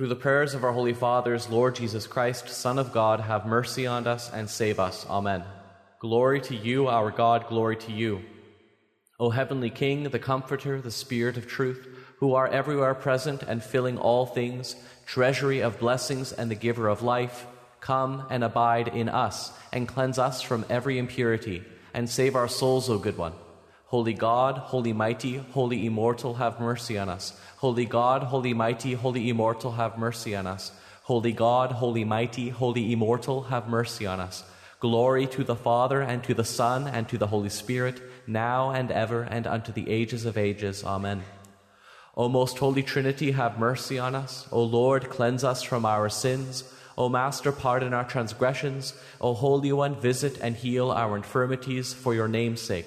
Through the prayers of our holy fathers, Lord Jesus Christ, Son of God, have mercy on us and save us. Amen. Glory to you, our God, glory to you. O heavenly King, the Comforter, the Spirit of truth, who are everywhere present and filling all things, treasury of blessings and the giver of life, come and abide in us and cleanse us from every impurity and save our souls, O good one. Holy God, holy mighty, holy immortal, have mercy on us. Holy God, holy mighty, holy immortal, have mercy on us. Holy God, holy mighty, holy immortal, have mercy on us. Glory to the Father, and to the Son, and to the Holy Spirit, now and ever, and unto the ages of ages. Amen. O most holy Trinity, have mercy on us. O Lord, cleanse us from our sins. O Master, pardon our transgressions. O Holy One, visit and heal our infirmities for your name's sake.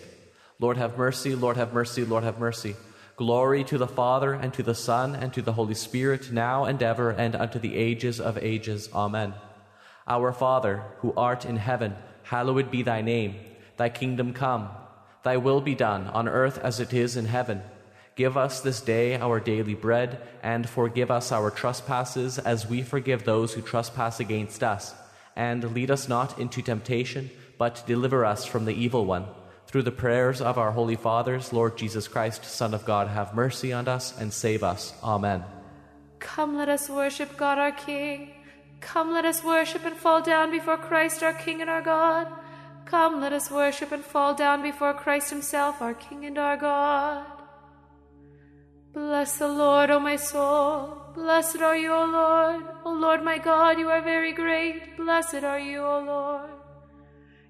Lord have mercy, Lord have mercy, Lord have mercy. Glory to the Father, and to the Son, and to the Holy Spirit, now and ever, and unto the ages of ages. Amen. Our Father, who art in heaven, hallowed be thy name. Thy kingdom come, thy will be done, on earth as it is in heaven. Give us this day our daily bread, and forgive us our trespasses as we forgive those who trespass against us. And lead us not into temptation, but deliver us from the evil one. Through the prayers of our holy fathers, Lord Jesus Christ, Son of God, have mercy on us and save us. Amen. Come, let us worship God our King. Come, let us worship and fall down before Christ our King and our God. Come, let us worship and fall down before Christ Himself, our King and our God. Bless the Lord, O my soul. Blessed are you, O Lord. O Lord my God, you are very great. Blessed are you, O Lord.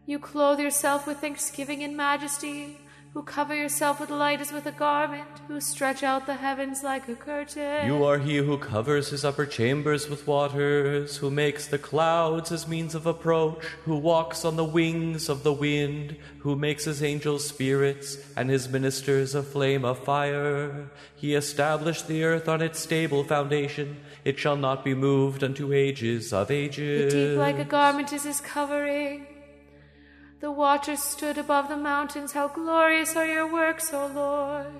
You clothe yourself with thanksgiving and majesty, who cover yourself with light as with a garment, who stretch out the heavens like a curtain. You are he who covers his upper chambers with waters, who makes the clouds his means of approach, who walks on the wings of the wind, who makes his angels spirits and his ministers a flame of fire. He established the earth on its stable foundation. It shall not be moved unto ages of ages. The deep like a garment is his covering. The waters stood above the mountains. How glorious are your works, O Lord!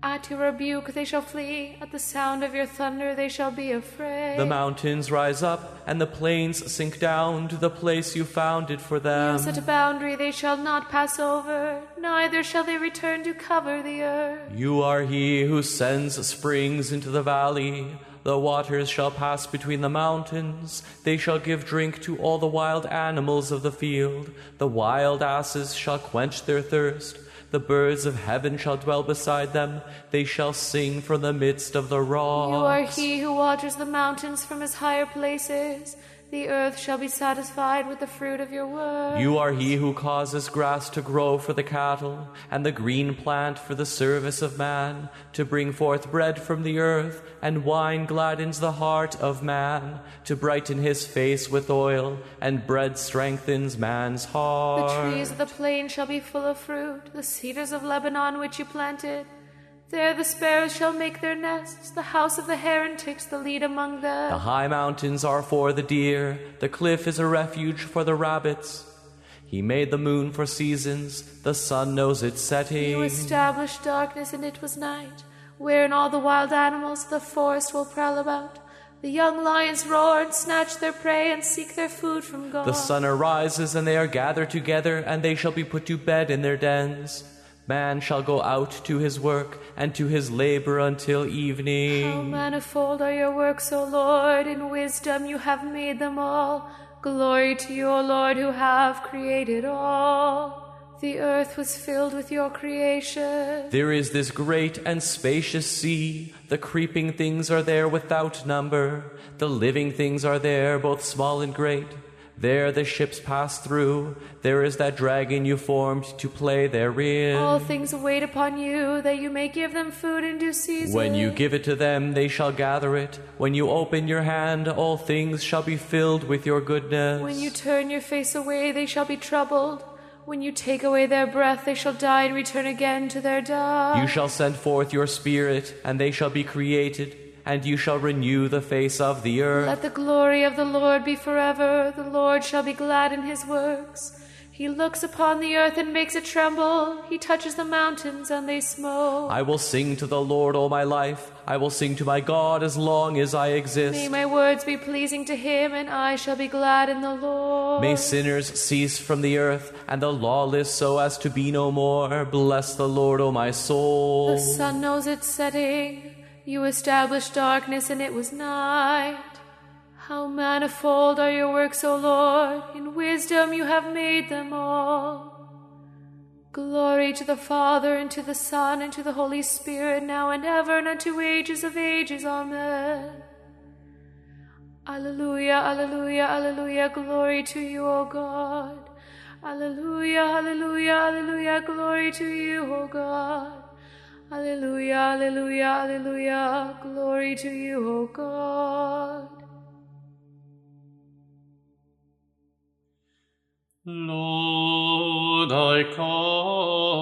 At your rebuke they shall flee. At the sound of your thunder they shall be afraid. The mountains rise up, and the plains sink down to the place you founded for them. You set a boundary they shall not pass over, neither shall they return to cover the earth. You are he who sends springs into the valley. The waters shall pass between the mountains. They shall give drink to all the wild animals of the field. The wild asses shall quench their thirst. The birds of heaven shall dwell beside them. They shall sing from the midst of the rocks. You are he who waters the mountains from his higher places. The earth shall be satisfied with the fruit of your word. You are he who causes grass to grow for the cattle, and the green plant for the service of man, to bring forth bread from the earth, and wine gladdens the heart of man, to brighten his face with oil, and bread strengthens man's heart. The trees of the plain shall be full of fruit, the cedars of Lebanon which you planted. There the sparrows shall make their nests, the house of the heron takes the lead among them. The high mountains are for the deer, the cliff is a refuge for the rabbits. He made the moon for seasons, the sun knows its setting. You established darkness, and it was night, wherein all the wild animals of the forest will prowl about. The young lions roar and snatch their prey and seek their food from God. The sun arises, and they are gathered together, and they shall be put to bed in their dens. Man shall go out to his work and to his labor until evening. How manifold are your works, O Lord! In wisdom you have made them all. Glory to you, O Lord, who have created all. The earth was filled with your creation. There is this great and spacious sea. The creeping things are there without number. The living things are there, both small and great. There the ships pass through. There is that dragon you formed to play therein. All things wait upon you, that you may give them food in due season. When you give it to them, they shall gather it. When you open your hand, all things shall be filled with your goodness. When you turn your face away, they shall be troubled. When you take away their breath, they shall die and return again to their dust. You shall send forth your spirit, and they shall be created and you shall renew the face of the earth. Let the glory of the Lord be forever. The Lord shall be glad in his works. He looks upon the earth and makes it tremble. He touches the mountains and they smoke. I will sing to the Lord all my life. I will sing to my God as long as I exist. May my words be pleasing to him, and I shall be glad in the Lord. May sinners cease from the earth, and the lawless so as to be no more. Bless the Lord, O my soul. The sun knows its setting. You established darkness, and it was night. How manifold are your works, O Lord! In wisdom you have made them all. Glory to the Father, and to the Son, and to the Holy Spirit, now and ever, and unto ages of ages. Amen. Alleluia, alleluia, alleluia, glory to you, O God. Alleluia, alleluia, alleluia, glory to you, O God. Alleluia, alleluia, alleluia, glory to you, O God. Lord, I call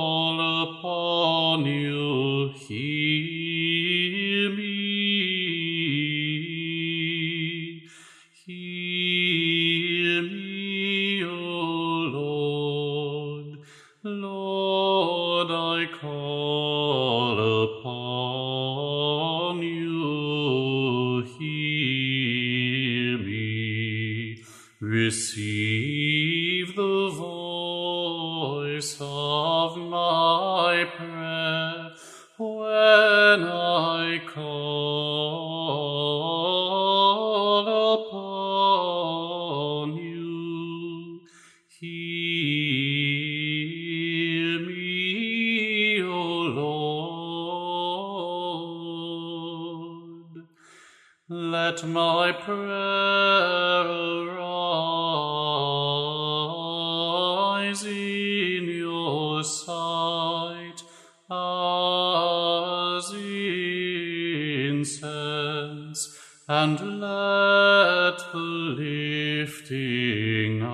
and let the lifting up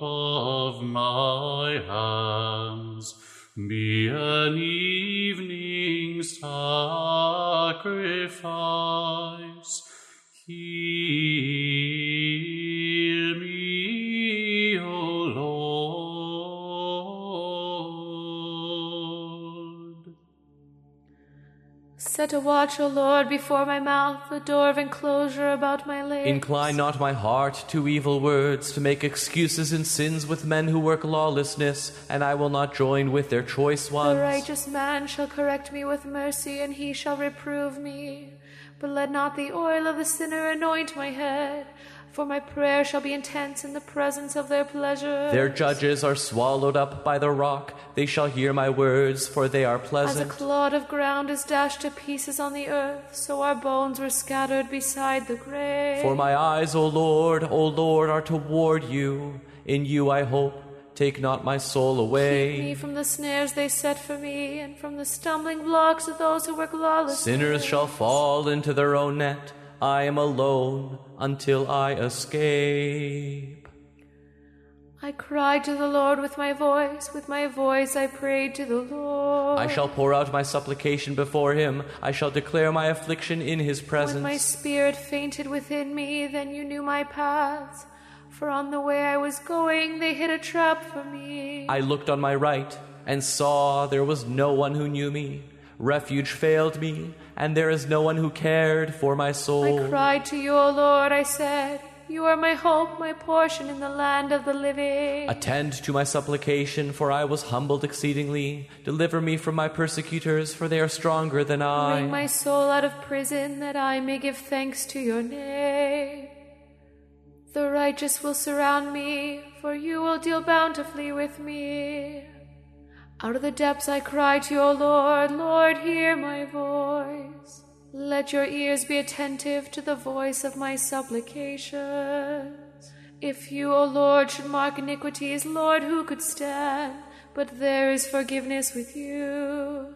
of my hands be an evening sacrifice. Set a watch, O Lord, before my mouth, a door of enclosure about my lips. Incline not my heart to evil words, to make excuses in sins with men who work lawlessness, and I will not join with their choice ones. The righteous man shall correct me with mercy, and he shall reprove me. But let not the oil of the sinner anoint my head, for my prayer shall be intense in the presence of their pleasure. Their judges are swallowed up by the rock. They shall hear my words, for they are pleasant. As a clod of ground is dashed to pieces on the earth, so our bones were scattered beside the grave. For my eyes, O Lord, O Lord, are toward you. In you I hope. Take not my soul away. Keep me from the snares they set for me, and from the stumbling blocks of those who work lawlessly. Sinners shall fall into their own net. I am alone until I escape. I cried to the Lord with my voice, with my voice I prayed to the Lord. I shall pour out my supplication before him. I shall declare my affliction in his presence. When my spirit fainted within me, then you knew my paths. For on the way I was going, they hid a trap for me. I looked on my right and saw there was no one who knew me. Refuge failed me, and there is no one who cared for my soul. I cried to you, O Lord, I said, You are my hope, my portion in the land of the living. Attend to my supplication, for I was humbled exceedingly. Deliver me from my persecutors, for they are stronger than I. Bring my soul out of prison, that I may give thanks to your name. The righteous will surround me, for you will deal bountifully with me. Out of the depths I cry to you, O Lord, Lord, hear my voice. Let your ears be attentive to the voice of my supplications. If you, O Lord, should mark iniquities, Lord, who could stand? But there is forgiveness with you.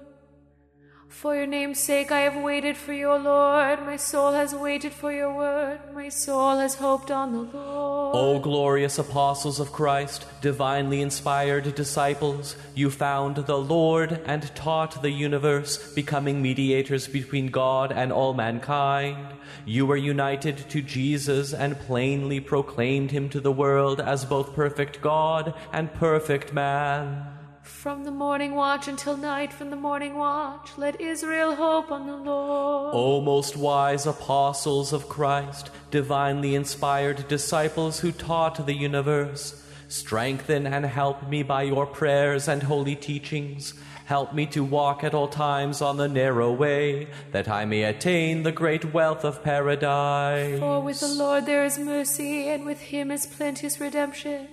For your name's sake I have waited for your Lord. My soul has waited for your word. My soul has hoped on the Lord. O glorious apostles of Christ, divinely inspired disciples, you found the Lord and taught the universe, becoming mediators between God and all mankind. You were united to Jesus and plainly proclaimed him to the world as both perfect God and perfect man. From the morning watch until night, from the morning watch, let Israel hope on the Lord. O most wise apostles of Christ, divinely inspired disciples who taught the universe, strengthen and help me by your prayers and holy teachings. Help me to walk at all times on the narrow way, that I may attain the great wealth of paradise. For with the Lord there is mercy, and with him is plenteous redemption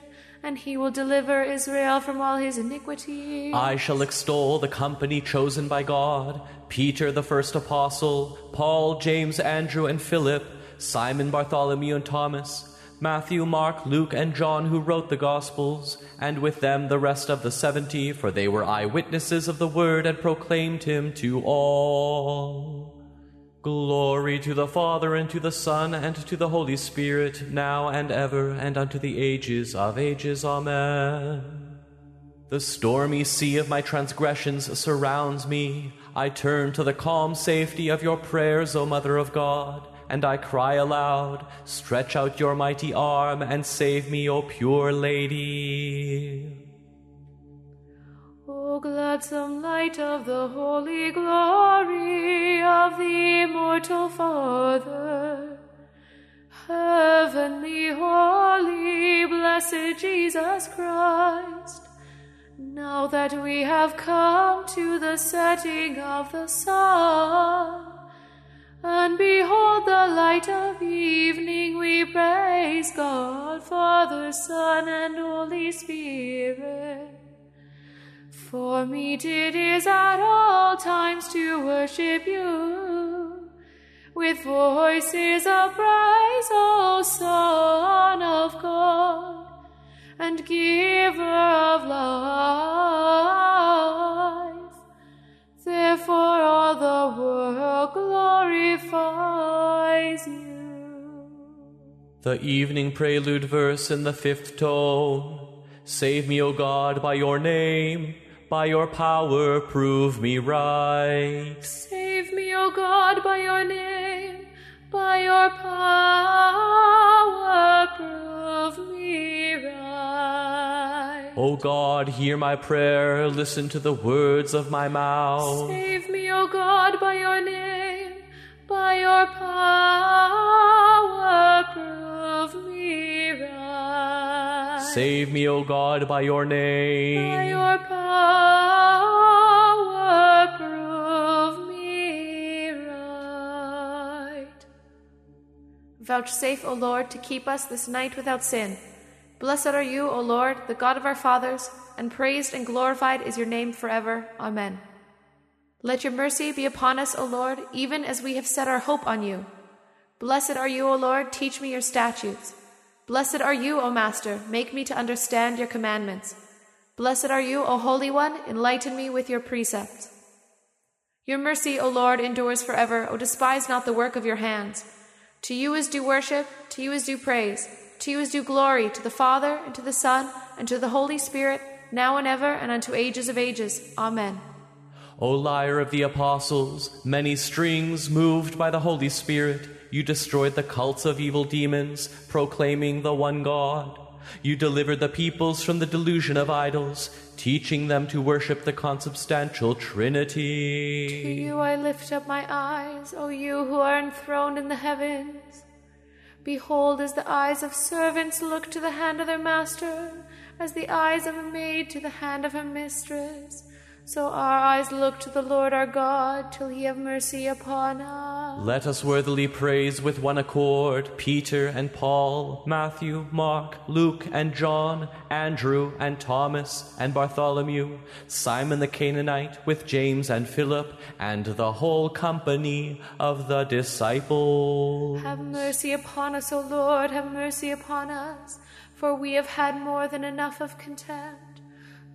and he will deliver Israel from all his iniquity. I shall extol the company chosen by God Peter, the first apostle, Paul, James, Andrew, and Philip, Simon, Bartholomew, and Thomas, Matthew, Mark, Luke, and John, who wrote the Gospels, and with them the rest of the seventy, for they were eyewitnesses of the word and proclaimed him to all. Glory to the Father, and to the Son, and to the Holy Spirit, now and ever, and unto the ages of ages. Amen. The stormy sea of my transgressions surrounds me. I turn to the calm safety of your prayers, O Mother of God, and I cry aloud, Stretch out your mighty arm and save me, O pure Lady. O gladsome light of the holy glory the Father, heavenly, holy, blessed Jesus Christ, now that we have come to the setting of the sun, and behold the light of evening, we praise God, Father, Son, and Holy Spirit. For meet it is at all times to worship you with voices of praise, O Son of God, and Giver of life. Therefore, all the world glorifies you. The evening prelude verse in the fifth tone. Save me, O God, by your name by your power, prove me right. Save me, O God, by your name. By your power, prove me right. O God, hear my prayer. Listen to the words of my mouth. Save me, O God, by your name. By your power, prove me right. Save me, O God, by your name. By your power, Vouchsafe, O Lord, to keep us this night without sin. Blessed are you, O Lord, the God of our fathers, and praised and glorified is your name forever. Amen. Let your mercy be upon us, O Lord, even as we have set our hope on you. Blessed are you, O Lord, teach me your statutes. Blessed are you, O Master, make me to understand your commandments. Blessed are you, O Holy One, enlighten me with your precepts. Your mercy, O Lord, endures forever. O despise not the work of your hands. To you is due worship, to you is due praise, to you is due glory, to the Father, and to the Son, and to the Holy Spirit, now and ever, and unto ages of ages. Amen. O lyre of the apostles, many strings moved by the Holy Spirit, you destroyed the cults of evil demons, proclaiming the one God. You delivered the peoples from the delusion of idols, teaching them to worship the consubstantial Trinity. To you I lift up my eyes, O you who are enthroned in the heavens. Behold, as the eyes of servants look to the hand of their master, as the eyes of a maid to the hand of her mistress, so our eyes look to the Lord our God till he have mercy upon us. Let us worthily praise with one accord Peter and Paul, Matthew, Mark, Luke and John, Andrew and Thomas and Bartholomew, Simon the Canaanite with James and Philip, and the whole company of the disciples. Have mercy upon us, O Lord, have mercy upon us, for we have had more than enough of contempt.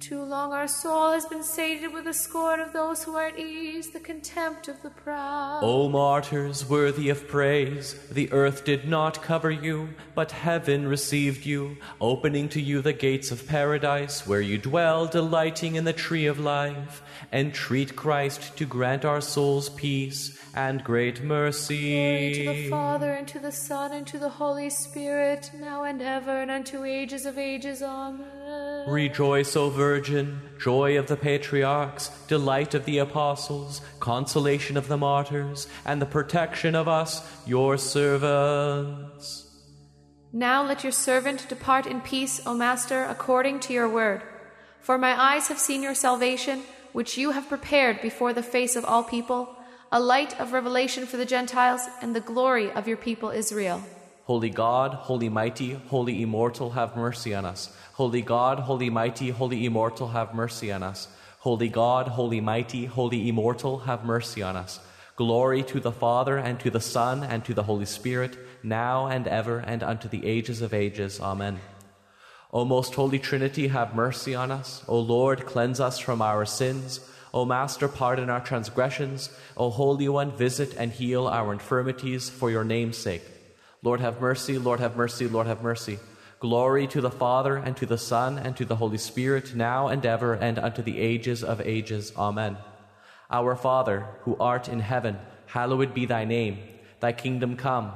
Too long our soul has been sated with the scorn of those who are at ease, the contempt of the proud. O martyrs, worthy of praise, the earth did not cover you, but heaven received you, opening to you the gates of paradise, where you dwell, delighting in the tree of life. Entreat Christ to grant our souls peace and great mercy. Glory to the Father, and to the Son, and to the Holy Spirit, now and ever, and unto ages of ages. Amen. Rejoice, O Virgin, joy of the patriarchs, delight of the apostles, consolation of the martyrs, and the protection of us, your servants. Now let your servant depart in peace, O Master, according to your word. For my eyes have seen your salvation, which you have prepared before the face of all people, a light of revelation for the Gentiles, and the glory of your people Israel. Holy God, holy mighty, holy immortal, have mercy on us. Holy God, holy mighty, holy immortal, have mercy on us. Holy God, holy mighty, holy immortal, have mercy on us. Glory to the Father, and to the Son, and to the Holy Spirit, now and ever, and unto the ages of ages. Amen. O most holy Trinity, have mercy on us. O Lord, cleanse us from our sins. O Master, pardon our transgressions. O Holy One, visit and heal our infirmities for your name's sake. Lord, have mercy, Lord, have mercy, Lord, have mercy. Glory to the Father, and to the Son, and to the Holy Spirit, now and ever, and unto the ages of ages. Amen. Our Father, who art in heaven, hallowed be thy name. Thy kingdom come.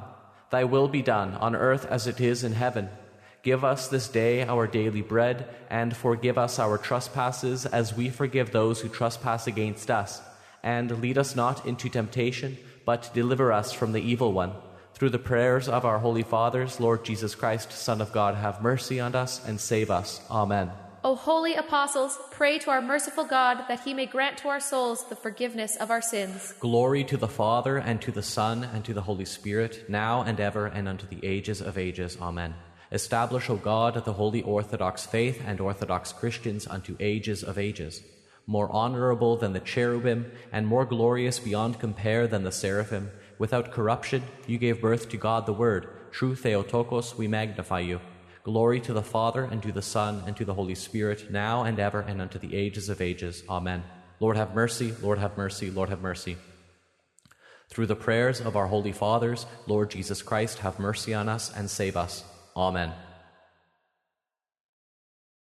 Thy will be done, on earth as it is in heaven. Give us this day our daily bread, and forgive us our trespasses as we forgive those who trespass against us. And lead us not into temptation, but deliver us from the evil one. Through the prayers of our holy fathers, Lord Jesus Christ, Son of God, have mercy on us and save us. Amen. O holy apostles, pray to our merciful God that he may grant to our souls the forgiveness of our sins. Glory to the Father, and to the Son, and to the Holy Spirit, now and ever, and unto the ages of ages. Amen. Establish, O God, the holy Orthodox faith and Orthodox Christians unto ages of ages. More honorable than the cherubim, and more glorious beyond compare than the seraphim, without corruption, you gave birth to God the Word. True Theotokos, we magnify you. Glory to the Father, and to the Son, and to the Holy Spirit, now and ever, and unto the ages of ages. Amen. Lord have mercy, Lord have mercy, Lord have mercy. Through the prayers of our holy fathers, Lord Jesus Christ, have mercy on us and save us. Amen.